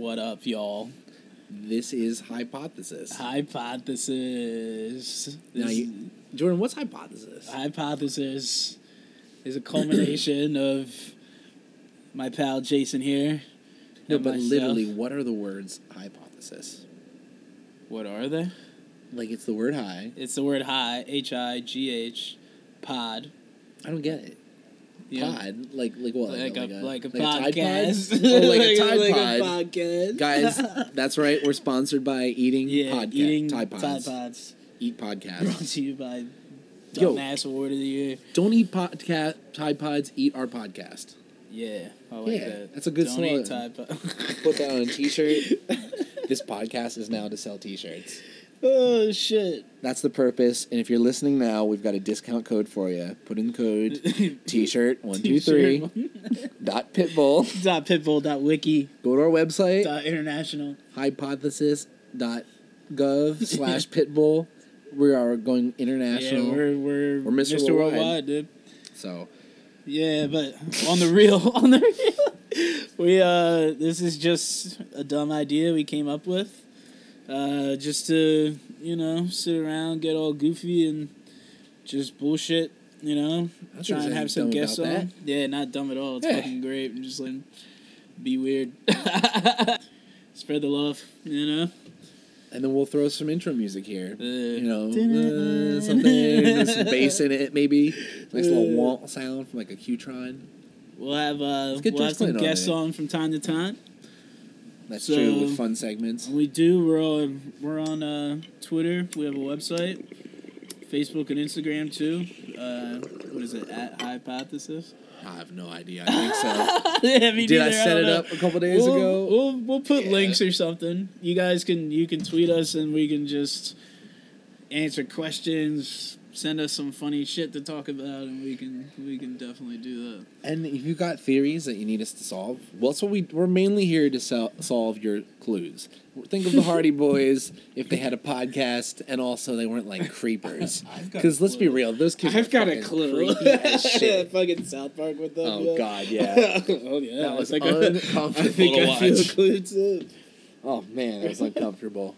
What up, y'all? This is Highpodthesis. Highpodthesis. Now This- you, Jordan, what's Highpodthesis? Highpodthesis is a culmination of my pal Jason here. no, and but myself. literally, what are the words Highpodthesis? what are they? Like it's the word high. It's the word high, H I G H, pod. I don't get it. Know, Pod, like like what? like, a, like a Tide Pod? podcast. oh, like a Tide like Pod. a podcast. Guys, that's right. We're sponsored by Eating yeah, Podcast. eating Tide Pods. Tide Pods. Eat Brought podcast. to you by Yo. Dumbass Award of the Year. Don't eat podcast. Tide Pods. Eat our podcast. Yeah, I like Yeah, that. that's a good Don't eat slogan. Tide Pod. Put that on a T-shirt. this podcast is now to sell T-shirts. Oh shit. That's the purpose. And if you're listening now, we've got a discount code for you. Put in the code T-shirt one two three dot pitbull. dot pitbull dot wiki Go to our website dot international. Highpodthesis dot gov slash pitbull. We are going international. Yeah, we're we're, We're Mr. Mr. Worldwide. Worldwide, dude. so Yeah, but on the real, on the real, we uh, this is just a dumb idea we came up with, uh, just to you know sit around, get all goofy and just bullshit. You know, try and have some guests on. that. Yeah, not dumb at all. It's Yeah. fucking great. And just like be weird. Spread the love. You know. and then we'll throw some intro music here. Uh, You know, uh, something, some bass in it, maybe. Nice little womp sound from like a Qtron. We'll have uh, we'll have some Clinton on guests on from time to time. That's So- true with fun segments. We do. We're on. We're on uh, Twitter. We have a website, Facebook and Instagram too. Uh, what is it? At Highpodthesis. I have no idea. I think so. yeah, Did I set don't it know. up a couple days we'll, ago? We'll we'll put Yeah. links or something. You guys can you can tweet us and we can just answer questions. Send us some funny shit to talk about, and we can we can definitely do that. And if you got theories that you need us to solve, well, that's what we we're mainly here to sel- solve your clues. Think of the Hardy Boys if they had a podcast, and also they weren't like creepers. A Because let's be real, those kids. I've got a clue. shit. Fucking South Park with them. Oh yo. God, yeah. oh yeah, That was I- uncomfortable I think to I feel watch. clue too. Oh man, that was uncomfortable.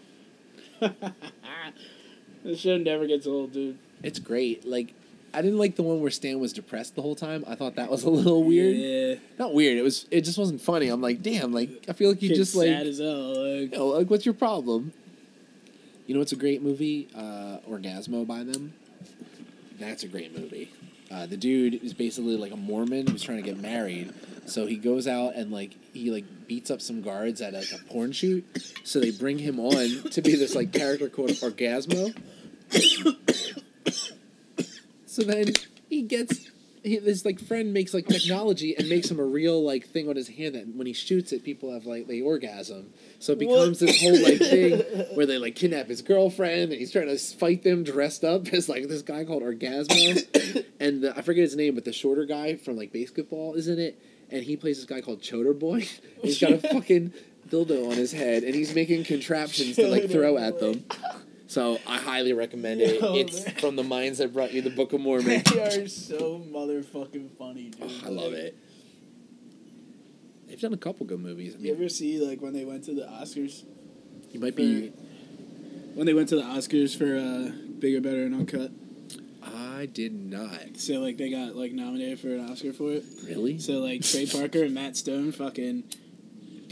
This show never gets old, dude. It's great. Like, I didn't like the one where Stan was depressed the whole time. I thought that was a little weird. Yeah, Not weird. It was. It just wasn't funny. I'm like, damn. Like, I feel like you Kid's just like. sad as hell. Like, You know, like, what's your problem? You know, it's a great movie, uh, Orgazmo by them. That's a great movie. Uh, the dude is basically like a Mormon who's trying to get married, so he goes out and like he like beats up some guards at like a porn shoot. So they bring him on to be this like character called Orgazmo. So then he gets he, this like friend makes like technology and makes him a real like thing on his hand that when he shoots it, people have like they orgasm. So it becomes this whole like thing where they like kidnap his girlfriend and he's trying to fight them dressed up as like this guy called Orgazmo, and the, I forget his name, but the shorter guy from like basketball is in it, and he plays this guy called Choda Boy. he's got a fucking dildo on his head and he's making contraptions to like throw at them. So I highly recommend it. Yo, It's man. from the minds that brought you the Book of Mormon. they are so motherfucking funny, dude. Oh, I love it. They've done a couple good movies. I You ever see like when they went to the Oscars? you might be. When they went to the Oscars for uh, Bigger, Better, and Uncut. I did not So like they got like nominated for an Oscar for it. really. So like Trey Parker and Matt Stone fucking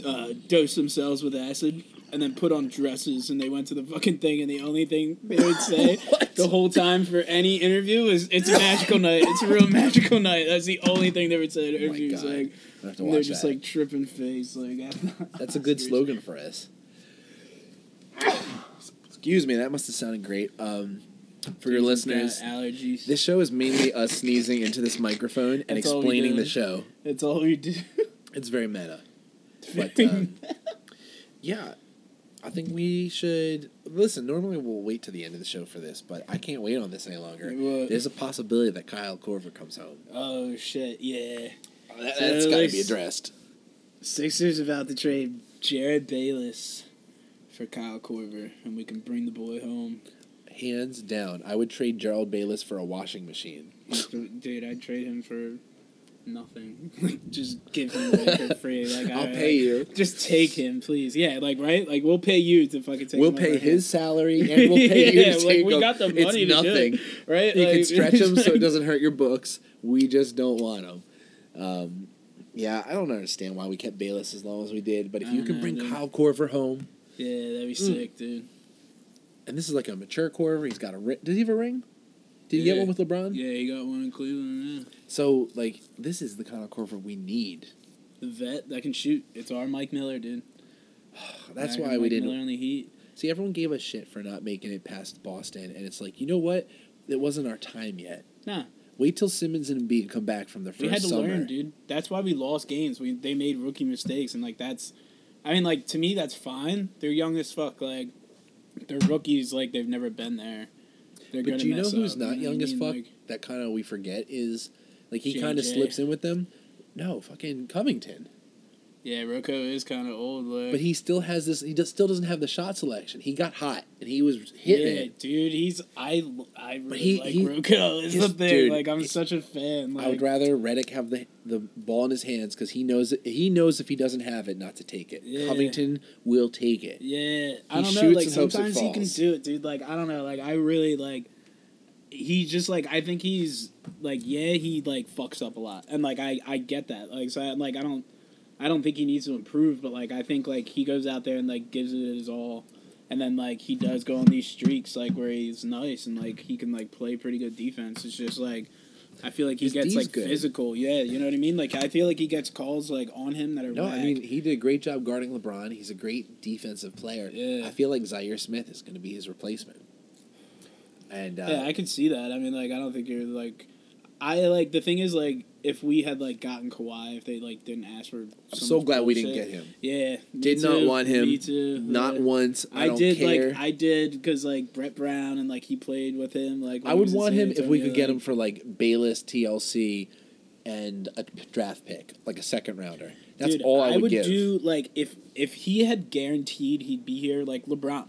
uh, dosed themselves with acid and then put on dresses and they went to the fucking thing and the only thing they would say the whole time for any interview is it's a magical night. It's a real magical night. That's the only thing they would say in Oh interviews. God. like I have to they're just that. like tripping face. Like That's a good slogan for us. Excuse me, that must have sounded great. Um, for your listeners, allergies. this show is mainly us sneezing into this microphone and That's all we explaining do. the show. It's all we do. It's very meta. But uh, yeah, I think we should listen. Normally, we'll wait to the end of the show for this, but I can't wait on this any longer. What? Uh, There's a possibility that Kyle Korver comes home. oh shit! Yeah. Oh, that, So has got to be addressed. Sixers about to trade Jerryd Bayless for Kyle Korver, and we can bring the boy home. Hands down, I would trade Jerryd Bayless for a washing machine. Dude, I'd trade him for nothing. Like just give him away for free. Like I'll alright, pay you. Just take him, please. Yeah, like right. Like we'll pay you to fucking take. Him. We'll pay his salary and we'll pay you Yeah, to like, take we him. got the It's money do nothing. it, right? You can Like, stretch them so it doesn't hurt your books. We just don't want him. Um, yeah, I don't understand why we kept Bayless as long as we did. But if I you can know, bring dude. Kyle Korver home, Yeah, that'd be Mm. sick, dude. and this is like a mature Korver, he's got a ring. Does he have a ring? Did he get one with LeBron? Yeah, he got one in Cleveland. Yeah. So like, this is the kind of Korver we need. The vet that can shoot. It's our Mike Miller, dude. That's American why we didn't. Miller on the Heat. See, everyone gave us shit for not making it past Boston, and it's like, you know what? It wasn't our time yet. Nah, Wait till Simmons and Embiid come back from their first we had to summer. learn, dude. That's why we lost games. We they made rookie mistakes, and like that's, I mean, like to me that's fine. They're young as fuck. Like they're rookies. Like they've never been there. They're But do you know who's up, not you know young I as fuck? Like, that kind of we forget is like he kind of slips in with them. No, fucking Covington. Yeah, Rocco is kind of old. Like, But he still has this. He does, still doesn't have the shot selection. He got hot and he was hitting yeah, it. dude. He's I I really he- like he- Rocco. Is the his- thing. dude, like I'm he- such a fan. Like, I would rather Redick have the the ball in his hands because he knows he knows if he doesn't have it, not to take it. Yeah. Covington will take it. Yeah, I He don't know. shoots Like and hopes it sometimes he can falls. do it, dude. Like I don't know. Like I really like. He just like I think he's like yeah he like fucks up a lot and like I I get that like so I, like I don't I don't think he needs to improve but like I think like he goes out there and like gives it his all and then like he does go on these streaks like where he's nice and like he can like play pretty good defense. It's just like. I feel like he His gets D's like good. physical, yeah. You know what I mean? Like I feel like he gets calls like on him that are No, I mean he did a great job guarding LeBron. He's a great defensive player. Yeah. I feel like Zhaire Smith is going to be his replacement. And uh, Yeah, I can see that. I mean, like, I don't think you're like, I like the thing is like, if we had like gotten Kawhi, if they like didn't ask for, I'm so, glad we didn't get him. Yeah, Did not want him. Me too. Not yeah. once. I, I, did care. like I did because like Brett Brown and like he played with him. Like I would want him if we could get him for like Bayless, TLC, and a draft pick, like a second rounder. That's Dude, all I would, give. do like if if he had guaranteed he'd be here like LeBron.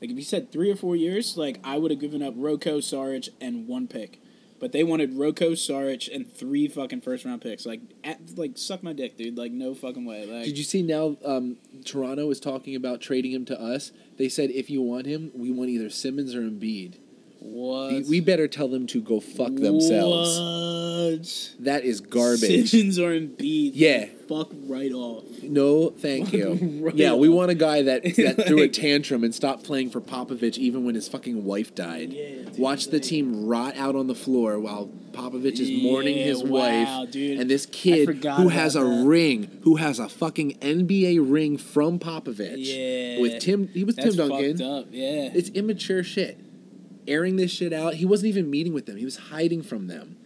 Like if he said three or four years, like I would have given up Rocco, Saric, and one pick. But they wanted Rocco, Saric, and three fucking first round picks. Like at, like suck my dick, dude. Like no fucking way. Like Did you see now? Um, Toronto is talking about trading him to us. They said if you want him, we want either Simmons or Embiid. What? We- better tell them to go fuck themselves. What? That is garbage. Simmons or Embiid? Yeah. Fuck right off. No, thank you. Right yeah, we want a guy that, that threw a tantrum and stopped playing for Popovich even when his fucking wife died. Yeah, dude, Watch the like- team rot out on the floor while Popovich is mourning Yeah, his wow, wife. dude. And this kid who has a that. ring, who has a fucking NBA ring from Popovich. Yeah. With Tim, he was That's Tim Duncan. Yeah. It's immature shit. Airing this shit out. He wasn't even meeting with them. He was hiding from them.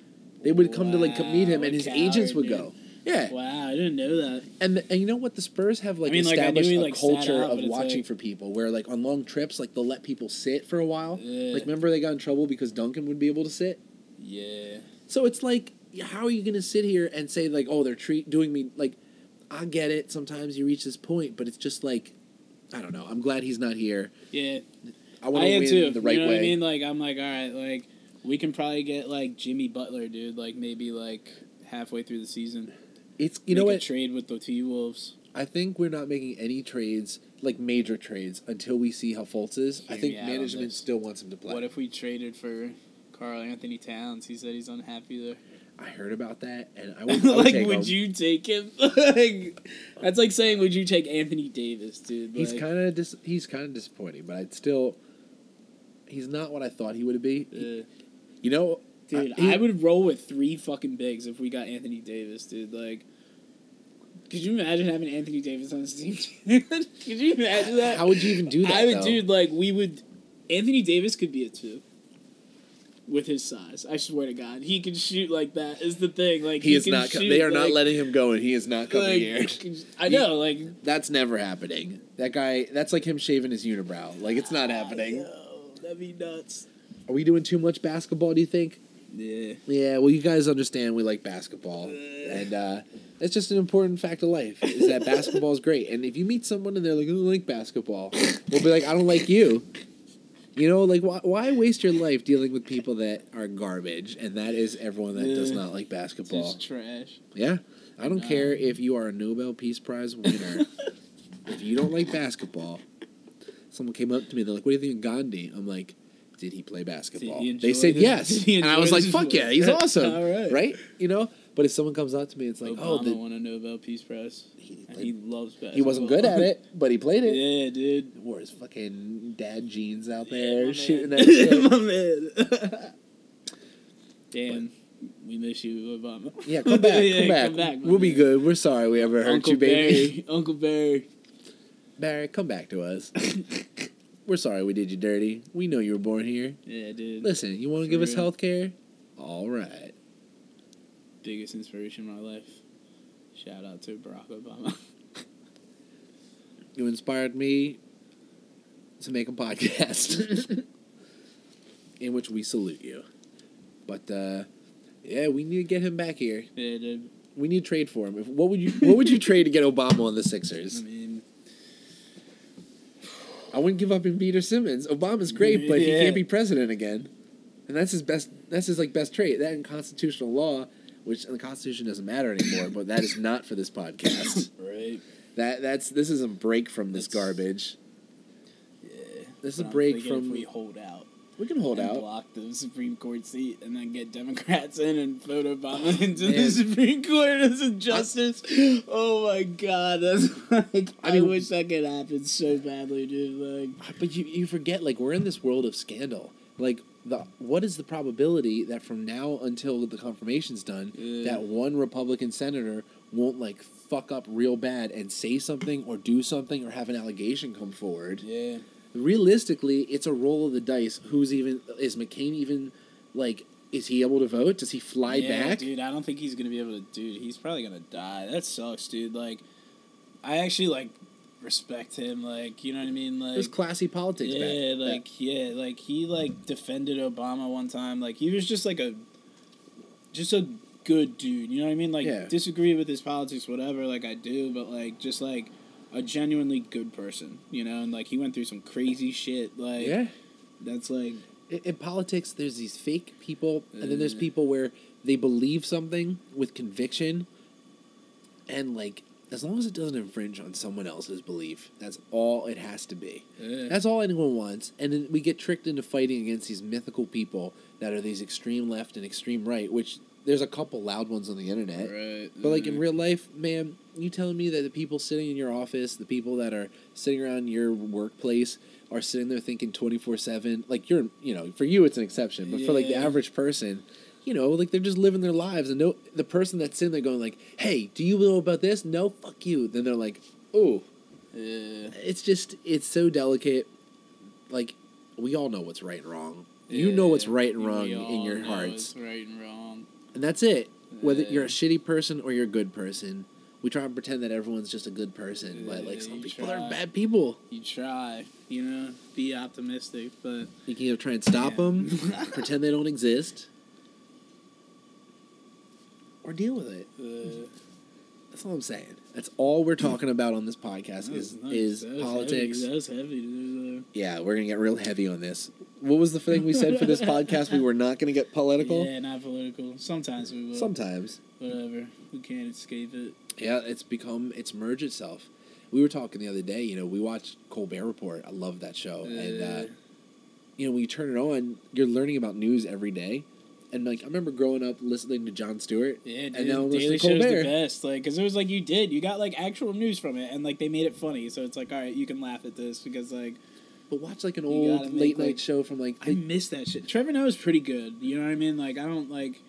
They would come to like meet him, and a his agents would go. Yeah, Wow, I didn't know that. and and you know what? The Spurs have like I mean, like, I knew established he, a like, sat culture out, of watching like- for people, where like on long trips, like they'll let people sit for a while. Yeah. Like remember they got in trouble because Duncan would be able to sit. Yeah. So it's like, how are you gonna sit here and say like, oh, they're treat doing me like? I get it. Sometimes you reach this point, but it's just like, I don't know. I'm glad he's not here. Yeah. I want to am win too. the right you know way. what I mean? Like I'm like, all right, like we can probably get like Jimmy Butler, dude. Like maybe like halfway through the season. It's you know Make a what? trade with the T Wolves. I think we're not making any trades, like major trades, until we see how Fultz is. I think me out on management still wants him to play. What if we traded for Karl-Anthony Towns? He said he's unhappy there. I heard about that, and I would, I would like, would him. you take him? like, that's like saying, would you take Anthony Davis, dude? He's kind of dis- he's kind of disappointing, but I'd still. He's not what I thought he would be. uh, You know, dude. I- he- I would roll with three fucking bigs if we got Anthony Davis, dude. Like, could you imagine having Anthony Davis on this team? could you imagine that? how would you even do that? I would, though? dude. Like, we would. Anthony Davis could be a two. With his size, I swear to God, he can shoot like that. Is the thing? Like He is can not. shoot, they are not letting him go, and he is not coming like, here. I know, like That's never happening. That guy. That's like him shaving his unibrow. Like it's not happening. That'd be nuts. Are we doing too much basketball? Do you think? Yeah. Yeah. Well, you guys understand we like basketball, and uh, it's just an important fact of life is that basketball is great. And if you meet someone and they're like, "I don't like basketball," we'll be like, "I don't like you." You know, like why, why waste your life dealing with people that are garbage, and that is everyone that does not like basketball. Just trash. Yeah, I don't No. care if you are a Nobel Peace Prize winner. if you don't like basketball, someone came up to me. They're like, "What do you think of Gandhi?" I'm like, "Did he play basketball?" he they said his- yes, and I was like, "Fuck yeah, he's awesome!" Right. right? You know. But if someone comes up to me, it's like, Obama "Oh, the, won a Nobel Peace Prize. he, And he loves basketball. he wasn't good at it, but he played it." yeah, dude. Wore his fucking dad jeans out there my shooting man. that shit. my man. Damn, we miss you, Obama. Yeah, come back, Yeah, come back. come back, we'll be good. We're sorry we ever hurt Uncle you, baby. Barry, Uncle Barry. Barry, come back to us. We're sorry we did you dirty. We know you were born here. Yeah, dude. Listen, you want to give us real. health care? All right. Biggest inspiration in my life. Shout out to Barack Obama. You inspired me to make a podcast in which we salute you. But uh, yeah, we need to get him back here. yeah, dude. We need to trade for him. If, what would you What would you trade to get Obama on the Sixers? I mean, I wouldn't give up in Peter Simmons. Obama's great, but he can't be president again. And that's his best. That's his like best trait. That in constitutional law, which the Constitution doesn't matter anymore. but that is not for this podcast. right? that that's this is a break from this That's- garbage. Yeah. This is a break from. We hold out. We can hold out. block the Supreme Court seat and then get Democrats in and vote Obama into Man. the Supreme Court as a justice. Oh my god, that's like I, I wish that could happen so badly, dude. Like But you you forget like we're in this world of scandal. Like the what is the probability that from now until the confirmation's done, Yeah. that one Republican senator won't like fuck up real bad and say something or do something or have an allegation come forward? Yeah. Realistically, it's a roll of the dice. Who's even is McCain even like? Is he able to vote? Does he fly yeah, back? dude. I don't think he's gonna be able to. Dude, he's probably gonna die. That sucks, dude. Like, I actually like respect him. Like, you know what I mean? Like, There's classy politics back. yeah, back- like yeah, like he like defended Obama one time. Like he was just like a, just a good dude. You know what I mean? Like Yeah. disagree with his politics, whatever. Like I do, but like just like a genuinely good person. You know, and like he went through some crazy shit. Like yeah. that's like In, in politics, there's these fake people, and then there's Uh. people where they believe something with conviction, and like as long as it doesn't infringe on someone else's belief, that's all it has to be. yeah. That's all anyone wants, and then we get tricked into fighting against these mythical people that are these extreme left and extreme right. Which there's a couple loud ones on the internet. right. But like in mm-hmm. real life, man, you telling me that the people sitting in your office, the people that are sitting around your workplace, are sitting there thinking twenty four seven. Like you're, you know, for you it's an exception, but for like the average person, you know, like they're just living their lives, and no, the person that's sitting there going like, "Hey, do you know about this?" No, fuck you. Then they're like, "Oh, yeah. it's just it's so delicate." Like we all know what's right and wrong. You know what's right and wrong in your hearts, right and wrong. And that's it. Whether you're a shitty person or you're a good person, we try and pretend that everyone's just a good person, but like some you people are bad people. You try, you know, be optimistic, but You can either try and stop Yeah. them, pretend they don't exist, or deal with it. uh, That's all I'm saying. That's all we're talking about on this podcast is nice. is That politics. Heavy. That was heavy. dude. Yeah, we're gonna get real heavy on this. What was the thing we said for this podcast? We were not gonna get political. Yeah, not political. Sometimes we will. Sometimes. Whatever. We can't escape it. Yeah, it's become it's merged itself. We were talking the other day. You know, we watched Colbert Report. I love that show, and uh, Uh, you know, when you turn it on, you're learning about news every day. And like, I remember growing up listening to Jon Stewart. yeah, and dude, now I'm Daily Show's the best. Like, because it was like you did. You got like actual news from it, and like they made it funny. So it's like, all right, you can laugh at this because like But watch like an old make, late like- night show from like I miss that shit. Trevor Noah's pretty good. You know what I mean? Like I don't like.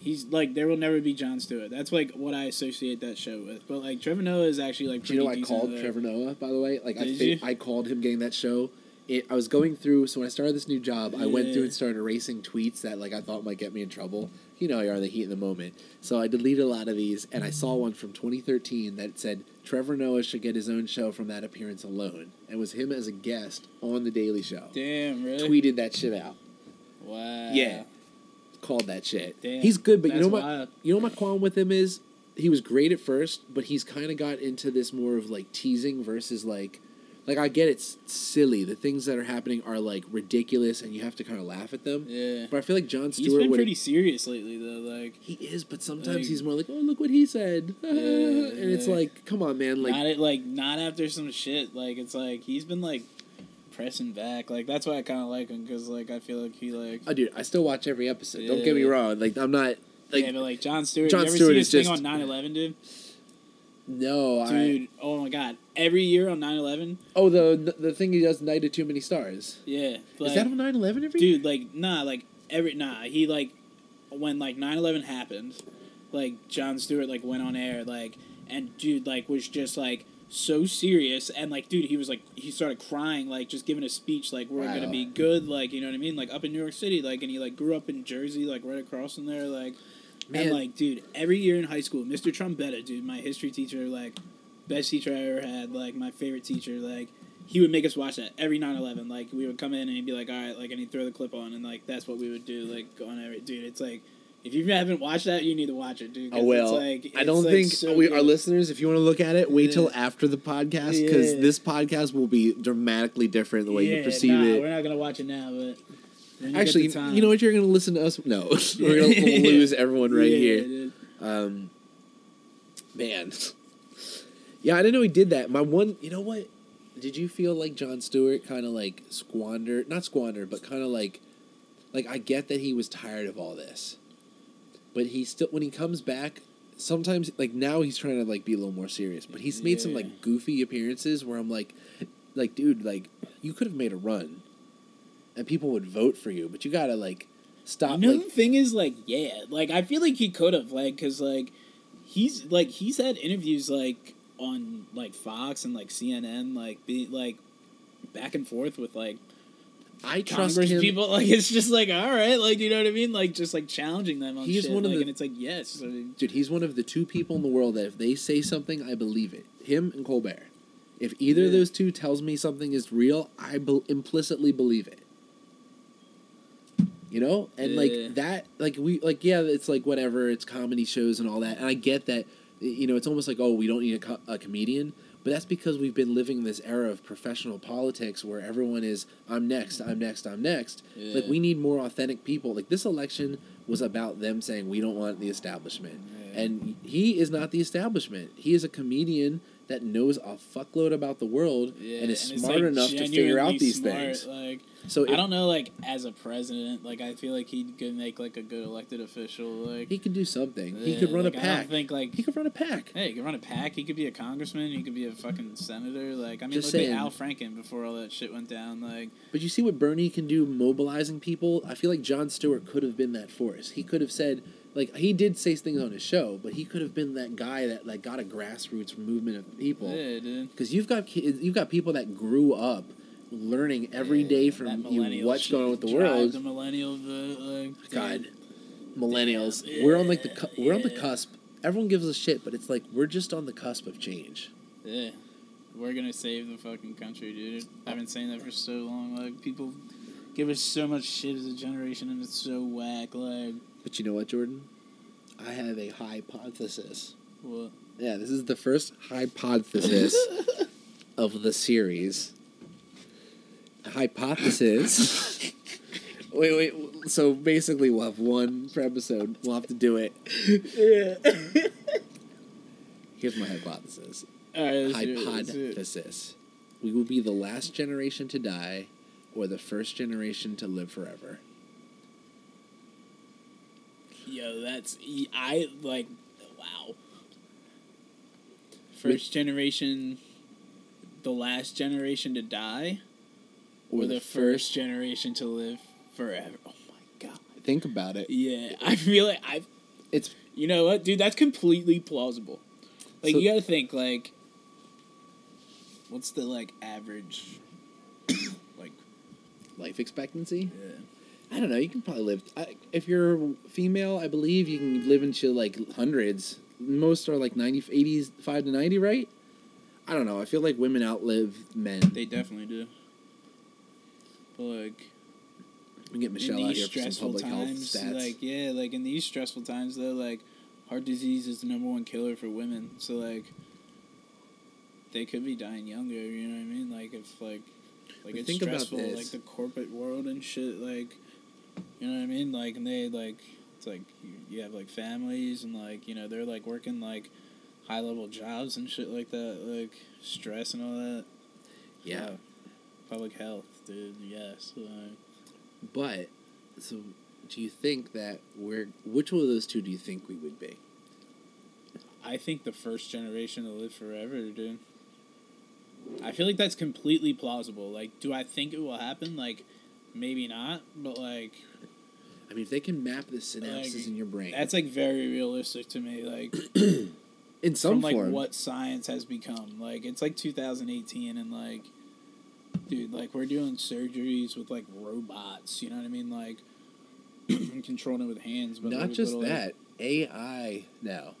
He's like there will never be Jon Stewart. That's like what I associate that show with. But like Trevor Noah is actually like. Do you know I called. Trevor Noah by the way? Like I Did fa- you? I called him getting that show. It, I was going through so when I started this new job, I went through and started erasing tweets that like I thought might get me in trouble. You know you are the heat of the moment. So I deleted a lot of these and I saw one from 2013 that said Trevor Noah should get his own show from that appearance alone. And it was him as a guest on the Daily Show. Damn, really? Tweeted that shit out. Wow. Yeah. Called that shit. Damn. He's good, but you know what? wild. You know what my qualm with him is? He was great at first, but he's kind of got into this more of like teasing versus like, like I get it's silly. The things that are happening are like ridiculous, and you have to kind of laugh at them. Yeah. But I feel like John He's Stewart been pretty serious lately, though. Like, He is, but sometimes Like- he's more like, "Oh, look what he said," yeah, and it's like, "Come on, man!" Like, not it, like not after some shit. Like, it's like he's been like pressing back. Like, that's why I kind of like him because like I feel like he like. oh, dude, I still watch every episode. Don't get me wrong. Like, I'm not like yeah, but like Jon Stewart. Jon you ever Stewart see is thing just- on 9-11, dude? No. I, Dude, oh my god! Every year on 9-11, oh, the the thing he does, "Night of Too Many Stars." yeah, like, is that on 9/11 every year? dude? Like, nah, like every nah. He like when like 9-11 happened, like Jon Stewart like went on air like and dude like was just like so serious and like dude he was like he started crying like just giving a speech like we're Wow. gonna be good like you know what I mean like up in New York City like and he like grew up in Jersey like right across from there like Man. and like dude every year in high school Mr. Trombetta dude my history teacher like best teacher I ever had like my favorite teacher like he would make us watch that every 9-11 like we would come in and he'd be like all right like and he'd throw the clip on and like that's what we would do like on every dude it's like if you haven't watched that you need to watch it dude. Oh well, it's like, I don't like, think so we, good. our listeners. If you want to look at it, wait till after the podcast because Yeah. this podcast will be dramatically different the way yeah, you perceive nah, it. we're not gonna watch it now but you Actually, you know what? You're going to listen to us. No, we're going to lose everyone right Yeah, here. Um, man, yeah, I didn't know he did that. My one, you know what? Did you feel like Jon Stewart kind of like squandered, not squandered, but kind of like, like I get that he was tired of all this, but he still when he comes back, sometimes like now he's trying to like be a little more serious, but he's made some like goofy appearances where I'm like, like dude, like you could have made a run, and people would vote for you, but you gotta like stop. Know like, the thing is like yeah like I feel like he could have like because like he's like he's had interviews like on like Fox and like CNN like be like back and forth with like I trust Congress him. people like it's just like all right like you know what I mean like just like challenging them on He's shit one of like, the- and it's like yes I mean, Dude, he's one of the two people in the world that if they say something, I believe it. Him and Colbert. If either of those two tells me something is real, I be- implicitly believe it. You know, and Yeah. like that, like we, like yeah, it's like whatever. It's comedy shows and all that, and I get that. You know, it's almost like oh, we don't need a, co- a comedian, but that's because we've been living this era of professional politics where everyone is I'm next, I'm next, I'm next. Like we need more authentic people. Like this election was about them saying we don't want the establishment. Yeah. And he is not the establishment. He is a comedian that knows a fuckload about the world yeah, and is it's, smart like, enough to figure out these smart, things. like So I don't know like as a president like I feel like he could make like a good elected official like he could do something. he could run like, a I don't pack. think like He could run a pack. Hey, he could run a pack. He could be a congressman. He could be a fucking senator. Like, I mean, Just look saying. at Al Franken before all that shit went down. Like, But you see what Bernie can do mobilizing people? I feel like Jon Stewart could have been that force. He could have said like he did say things on his show, but he could have been that guy that like got a grassroots movement of people. yeah, dude. Because you've got kids, you've got people that grew up learning every Yeah, day from you what's going on with the world. The millennial vote, like, God, millennials. Yeah, we're on like the cu- we're on the cusp. Everyone gives a shit, but it's like we're just on the cusp of change. Yeah, we're gonna save the fucking country, dude. I've been saying that for so long. Like, people give us so much shit as a generation, and it's so whack. Like, But you know what, Jordan? I have a hypothesis. what? Yeah, this is the first Highpodthesis of the series. Highpodthesis. wait, wait. So basically, we'll have one per episode. We'll have to do it. Yeah. Here's my hypothesis. all right. Let's do it, let's do it. hypothesis. We will be the last generation to die or the first generation to live forever. Yo, that's I like. Wow. First generation, the last generation to die, or, the, first generation to live forever. Oh my god. Think about it. Yeah, I feel like I. It's You know what, dude? That's completely plausible. Like So- you gotta think like. What's the like average? like life expectancy. yeah. I don't know. You can probably live. I, if you're female, I believe you can live into like hundreds. Most are like 90, 85 to 90, right? I don't know. I feel like women outlive men. They definitely do. But like. We can get Michelle out here for some public health times, stats. like yeah, like in these stressful times though, like heart disease is the number one killer for women. So like, they could be dying younger. You know what I mean? Like if like like But it's think about stressful, like the corporate world and shit. Like you know what I mean? Like and they like it's like you, you have like families and like you know they're like working like high level jobs and shit like that. Like stress and all that. Yeah. Public health, dude. Yes. Like, But so, do you think that we're which one of those two do you think we would be? I think the first generation to live forever, dude. I feel like that's completely plausible. Like, do I think it will happen? Like, maybe not, but like, I mean, if they can map the synapses Like, in your brain, that's like very realistic to me. Like, in some from like form. what science has become. Like, it's like 2018, and like, dude, like we're doing surgeries with like robots. You know what I mean? Like, controlling it with hands, but Not just little, like- that, AI now.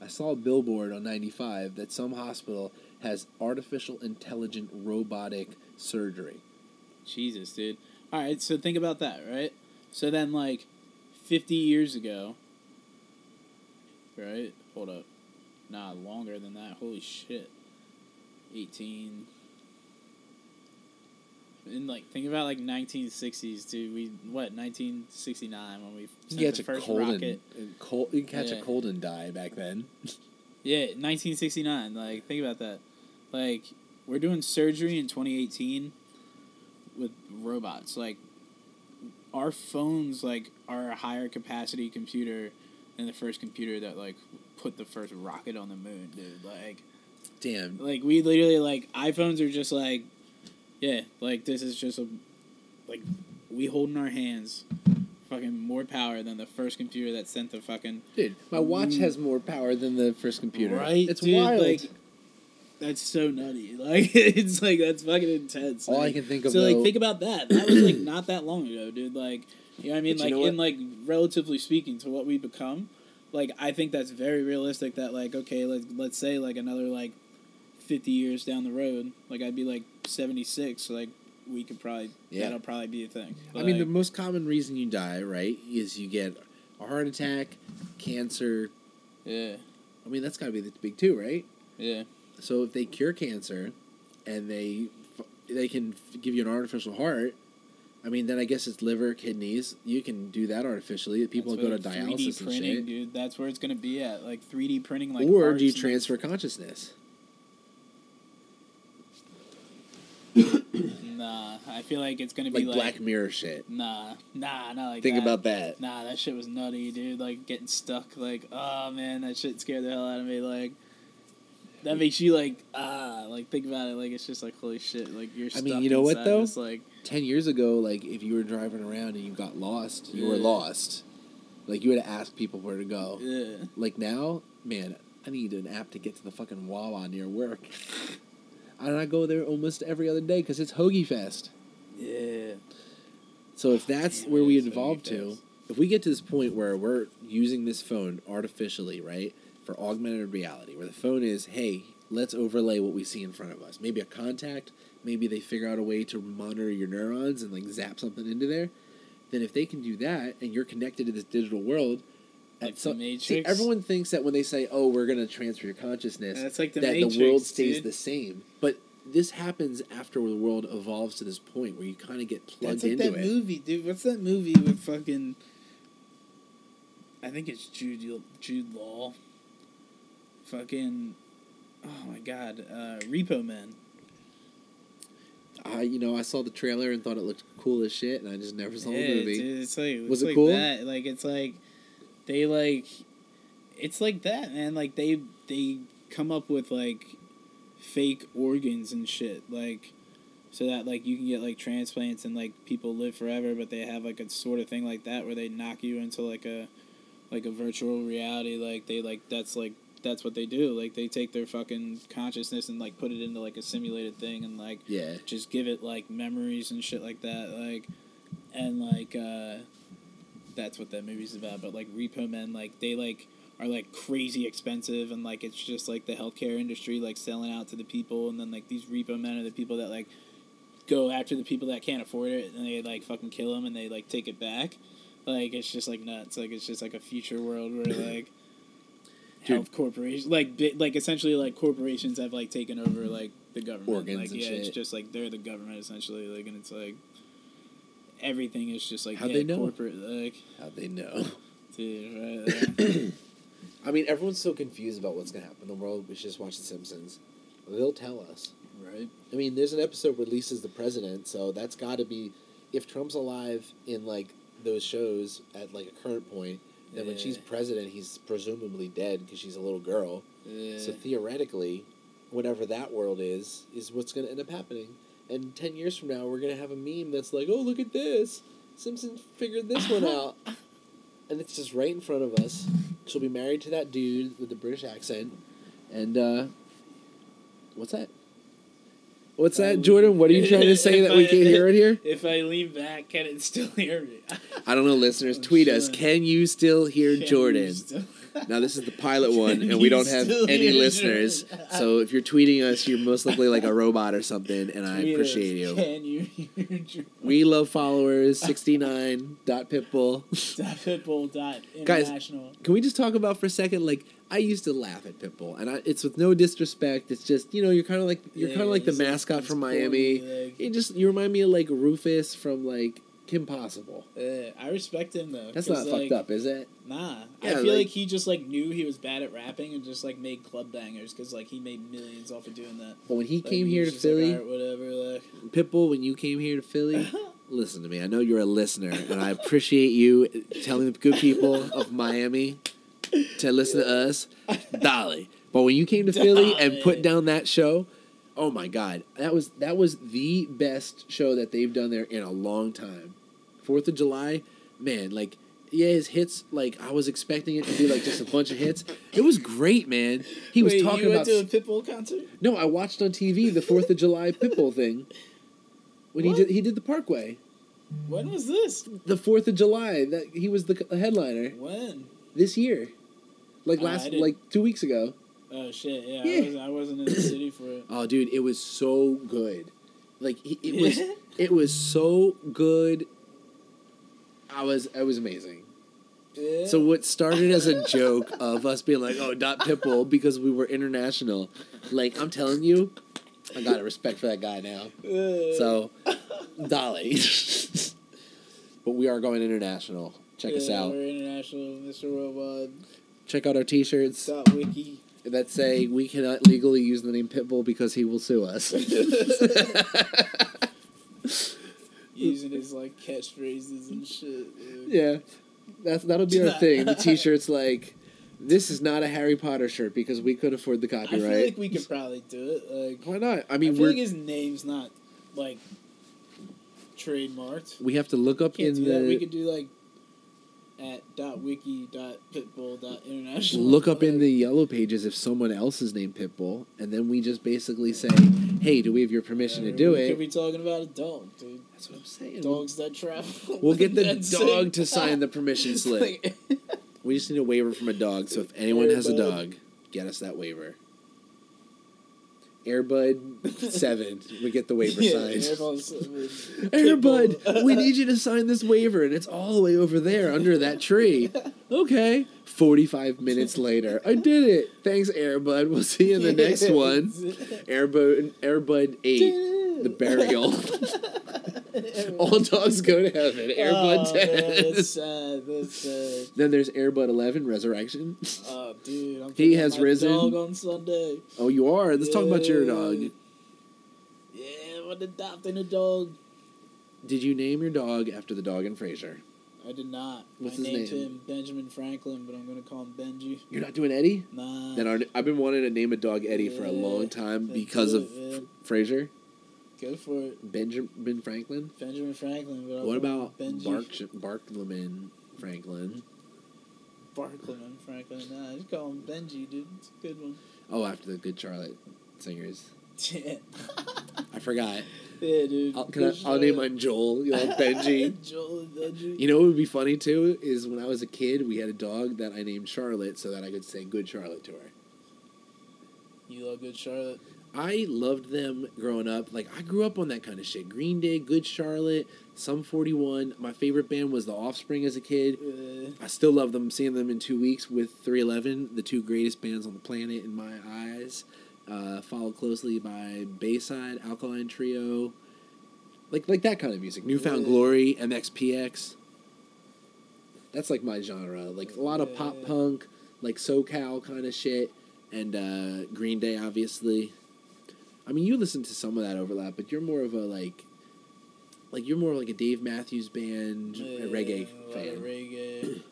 I saw a billboard on 95 that some hospital has artificial intelligent robotic surgery. Jesus, dude. All right, so think about that, right? So then, like, 50 years ago, right? Hold up. Nah, longer than that. Holy shit. 18. And, like, think about, like, 1960s, dude. We, what, 1969 when we You catch the a first cold rocket. and, and cold. You can catch Yeah. a cold and die back then. Yeah, 1969. Like, think about that. Like, we're doing surgery in 2018 with robots. Like, our phones, like, are a higher capacity computer than the first computer that, like, put the first rocket on the moon, dude. Like, Damn. like we literally, like, iPhones are just like, yeah, like, this is just a, like, we hold in our hands fucking more power than the first computer that sent the fucking Dude, my watch Mm. has more power than the first computer. Right, It's dude, wild. Like, that's so nutty. Like, it's like that's fucking intense. All I can think of, So, like, think about that. That was like not that long ago, dude. Like, you know what I mean? But you like, know in like relatively speaking to what we become, like I think that's very realistic. That like, okay, let's let's say like another like fifty years down the road, like I'd be like seventy six. Like, we could probably Yeah. that'll probably be a thing. I mean, the most common reason you die, right, is you get a heart attack, cancer. yeah, I mean, that's got to be the big two, right? yeah. So if they cure cancer, and they they can give you an artificial heart, I mean, then I guess it's liver, kidneys. You can do that artificially. People go to what 3D dialysis and shit. dude. That's where it's gonna be at. Like three D printing, like or do you like, transfer consciousness? Nah, I feel like it's gonna Like, be like, Black Mirror shit. Nah, nah, not like Think that. about that. Nah, that shit was nutty, dude. Like getting stuck. Like, oh man, that shit scared the hell out of me. Like, that makes you like ah, like think about it. Like it's just like holy shit. Like you're. I mean, you know what, though? This, like Ten years ago, like if you were driving around and you got lost, you were lost. Like you had to ask people where to go. yeah, Like now, man, I need an app to get to the fucking Wawa near work. and I go there almost every other day because it's Hoagie Fest. yeah. So if that's Damn, where we evolve to, if we get to this point where we're using this phone artificially, right, for augmented reality, where the phone is, hey, let's overlay what we see in front of us. Maybe a contact, maybe they figure out a way to monitor your neurons and like zap something into there. Then if they can do that and you're connected to this digital world, Like at some, see, everyone thinks that when they say, "Oh, we're gonna transfer your consciousness," That's like the that Matrix, the world stays dude. the same. But this happens after the world evolves to this point where you kind of get plugged That's like into that it. movie, dude. What's that movie with fucking? I think it's Jude Jude Law. Fucking, oh my god, uh, Repo Man. I, you know, I saw the trailer and thought it looked cool as shit, and I just never saw yeah, the movie. dude, it's like it's Was it like cool? That. Like it's like they like it's like that, man. Like they they come up with like fake organs and shit, like so that like you can get like transplants and like people live forever, but they have like a sort of thing like that where they knock you into like a like a virtual reality. Like they like that's like that's what they do. Like they take their fucking consciousness and like put it into like a simulated thing and like Yeah, just give it like memories and shit like that like and like uh that's what that movie's about but like repo men like they like are like crazy expensive and like it's just like the healthcare industry like selling out to the people and then like these repo men are the people that like go after the people that can't afford it and they like fucking kill them and they like take it back. Like it's just like nuts. Like it's just like a future world where like health corporations, like like essentially like corporations have like taken over like the government. Organs like and yeah, it's just like they're the government essentially. Like and it's like everything is just like How'd yeah, they know? corporate. Like How they know? dude, right. I mean, everyone's so confused about what's gonna happen in the world. We should just watch The Simpsons. They'll tell us. right. I mean, there's an episode where Lisa's the president, so that's got to be. If Trump's alive in like those shows at like a current point, then when she's president, he's presumably dead because she's a little girl. Yeah. So theoretically, whatever that world is, is what's going to end up happening. And ten years from now, we're going to have a meme that's like, "Oh, look at this! Simpson figured this one out," and it's just right in front of us. She'll be married to that dude with the British accent, and uh, what's that? What's that, Jordan? What are you trying to say that we can't hear it here? If I lean back, can it still hear me? I don't know, listeners. Oh, Tweet us. Can you still hear Can Jordan? still- Now this is the pilot one, and we don't have any listeners. Jordan? So if you're tweeting us, you're most likely like a robot or something, and I Tweet us, appreciate you. Can you hear Jordan? We love followers. Sixty nine dot pitbull. Dot Pitbull dot international. Guys. Can we just talk about for a second? Like I used to laugh at Pitbull, and I, it's with no disrespect. It's just you know you're kind of like you're Yeah, kind of like the mascot from Miami. like- You just you remind me of like Rufus from like Kim Possible. Uh, I respect him though. That's not like, fucked up, is it? Nah, I feel like- like, he just like knew he was bad at rapping and just like made club bangers because like he made millions off of doing that. But when he Like, came he here to Philly, "Alright, whatever. Like, Pitbull, when you came here to Philly, listen to me. I know you're a listener, and I appreciate you telling the good people of Miami to listen to us, Dale. But when you came to Philly and put down that show, oh my God, that was that was the best show that they've done there in a long time. Fourth of July, man, like. Yeah, his hits like I was expecting it to be like just a bunch of hits. It was great, man. He was Wait, talking you about went to a Pitbull concert. no, I watched on TV the Fourth of July Pitbull thing. When he did he did the Parkway. When was this? The Fourth of July that he was the headliner When? this year, like Oh, last didn't- like two weeks ago. Oh shit! Yeah, Yeah. I, wasn't, I wasn't in the city for it. Oh, dude, it was so good. Like he, it was, it was so good. I was, it was amazing. Yeah. So what started as a joke of us being like, "Oh, dot Pitbull," because we were international. Like I'm telling you, I got a respect for that guy now. Uh, So, Dale. but we are going international. Check us out. We're international, Mr. Robot. Check out our T-shirts Dot wiki. that say we cannot legally use the name Pitbull because he will sue us. Using his like catchphrases and shit. dude. yeah, that's that'll be our thing. The T-shirts like, this is not a Harry Potter shirt because we could afford the copyright. I feel like we could probably do it. Like, Why not? I I, mean, feel we're like his name's not like trademarked. we have to look up Can't in do that. We the could do like at dot wiki dot pitbull dot international. look up in the yellow pages if someone else is named Pitbull, and then we just basically say, "Hey, do we have your permission to do we it?" Could be talking about a dog, dude. That's what I'm saying. Dogs that travel. We'll get the dog to sign the permission slip. We just need a waiver from a dog. So if anyone has a dog, get us that waiver. Air Bud seven, we get the waiver Yeah, signed. Air Bud, Pitbull. we need you to sign this waiver, and it's all the way over there under that tree. Okay. Forty-five minutes later, I did it. Thanks, Air Bud. We'll see you in the next one. Air Bud, Airbud eight, the burial. all dogs go to heaven. Air Bud oh, ten. Man, that's sad. That's sad. Then there's Air Bud 11 Resurrection. Oh, dude, I'm He has risen. Dog on Sunday. Oh, you are. Let's talk about your dog. Yeah, I'm adopting a dog. Did you name your dog after the dog in Frasier? I did not. What's I his named name? him Benjamin Franklin, but I'm gonna call him Benji. You're not doing Eddie? Nah. Then our, I've been wanting to name a dog Eddie for a long time because of. Frasier. Go for it, Benjamin Franklin. Benjamin Franklin. But What about Benji? Bark Barkleman Franklin? Barkleman Franklin? Nah, just call him Benji, dude. It's a good one. Oh, after the Good Charlotte singers. Yeah, I forgot. Yeah dude. I'll, can I, I'll name mine Joel. You know, Benji. Joel and Benji. You know what would be funny too is when I was a kid, we had a dog that I named Charlotte so that I could say "Good Charlotte" to her. You love Good Charlotte. I loved them growing up. Like I grew up on that kind of shit. Green Day, Good Charlotte, Sum 41. My favorite band was The Offspring as a kid. Uh, I still love them. Seeing them in two weeks with 311, the two greatest bands on the planet in my eyes. Uh, followed closely by Bayside, Alkaline Trio, like like that kind of music. Newfound Yeah. Glory, MXPX. That's like my genre. Like a lot of pop punk, like SoCal kind of shit, and uh, Green Day, obviously. I mean, you listen to some of that overlap, but you're more of a like, like you're more like a Dave Matthews Band, yeah, reggae a lot fan. Of reggae,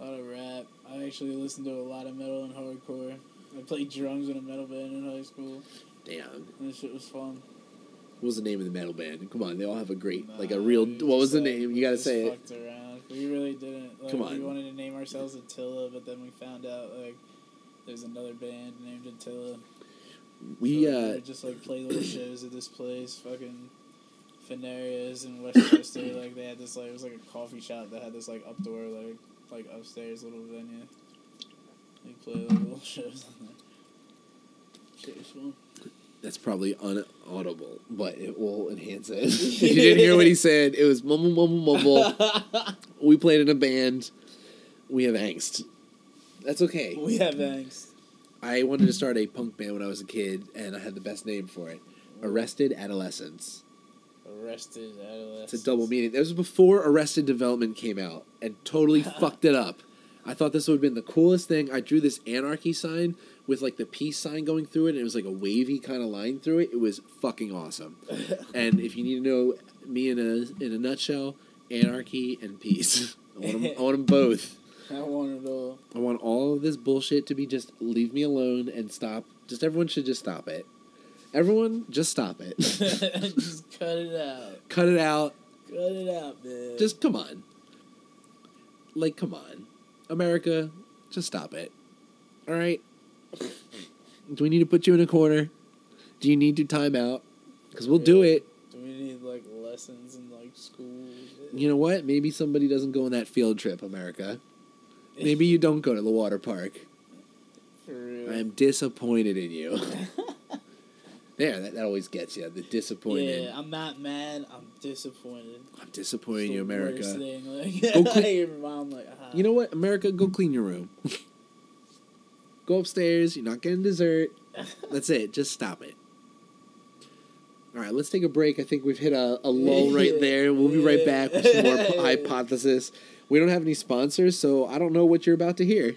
a lot of rap. I actually listen to a lot of metal and hardcore. I played drums in a metal band in high school, Damn. and this shit was fun. What was the name of the metal band? Come on, they all have a great, like a real. What was the like, name? You gotta say it. fucked Around. We really didn't. Like, Come We wanted to name ourselves Attila, but then we found out like there's another band named Attila. We So uh, would just like play little shows at this place, fucking Fenarias in Westchester. like they had this like it was like a coffee shop that had this like updoor like like upstairs little venue. Play like little shows on there. Shit was that's probably unaudible, but it will enhance it. if you didn't hear what he said, it was mumble mumble mumble. we played in a band. We have angst. That's okay. we have angst. I wanted to start a punk band when I was a kid, and I had the best name for it. Arrested Adolescence. Arrested adolescents. It's a double meaning. It was before Arrested Development came out and totally fucked it up. I thought this would have been the coolest thing. I drew this anarchy sign with like the peace sign going through it, and it was like a wavy kind of line through it. It was fucking awesome. and if you need to know me in a in a nutshell, anarchy and peace. I want them, I want 'em both. I want it all. I want all of this bullshit to be just leave me alone and stop. Just everyone should just stop it. Everyone, just stop it. just cut it out. Cut it out. Cut it out, man. Just come on. Like, come on. America, just stop it. All right? Do we need to put you in a corner? Do you need to time out? Because we'll do it. Do we need like lessons in like school? You know what? Maybe somebody doesn't go on that field trip, America. Maybe you don't go to the water park. I am disappointed in you. there, that, that always gets you. The disappointed. Yeah, I'm not mad. I'm disappointed. I'm disappointed in you, America. worst thing. Like, Go clean- mom like, ah. You know what, America? Go clean your room. go upstairs. You're not getting dessert. That's it. Just stop it. All right, let's take a break. I think we've hit a, a lull right there. We'll be right back with some more Highpodthesis. We don't have any sponsors, so I don't know what you're about to hear.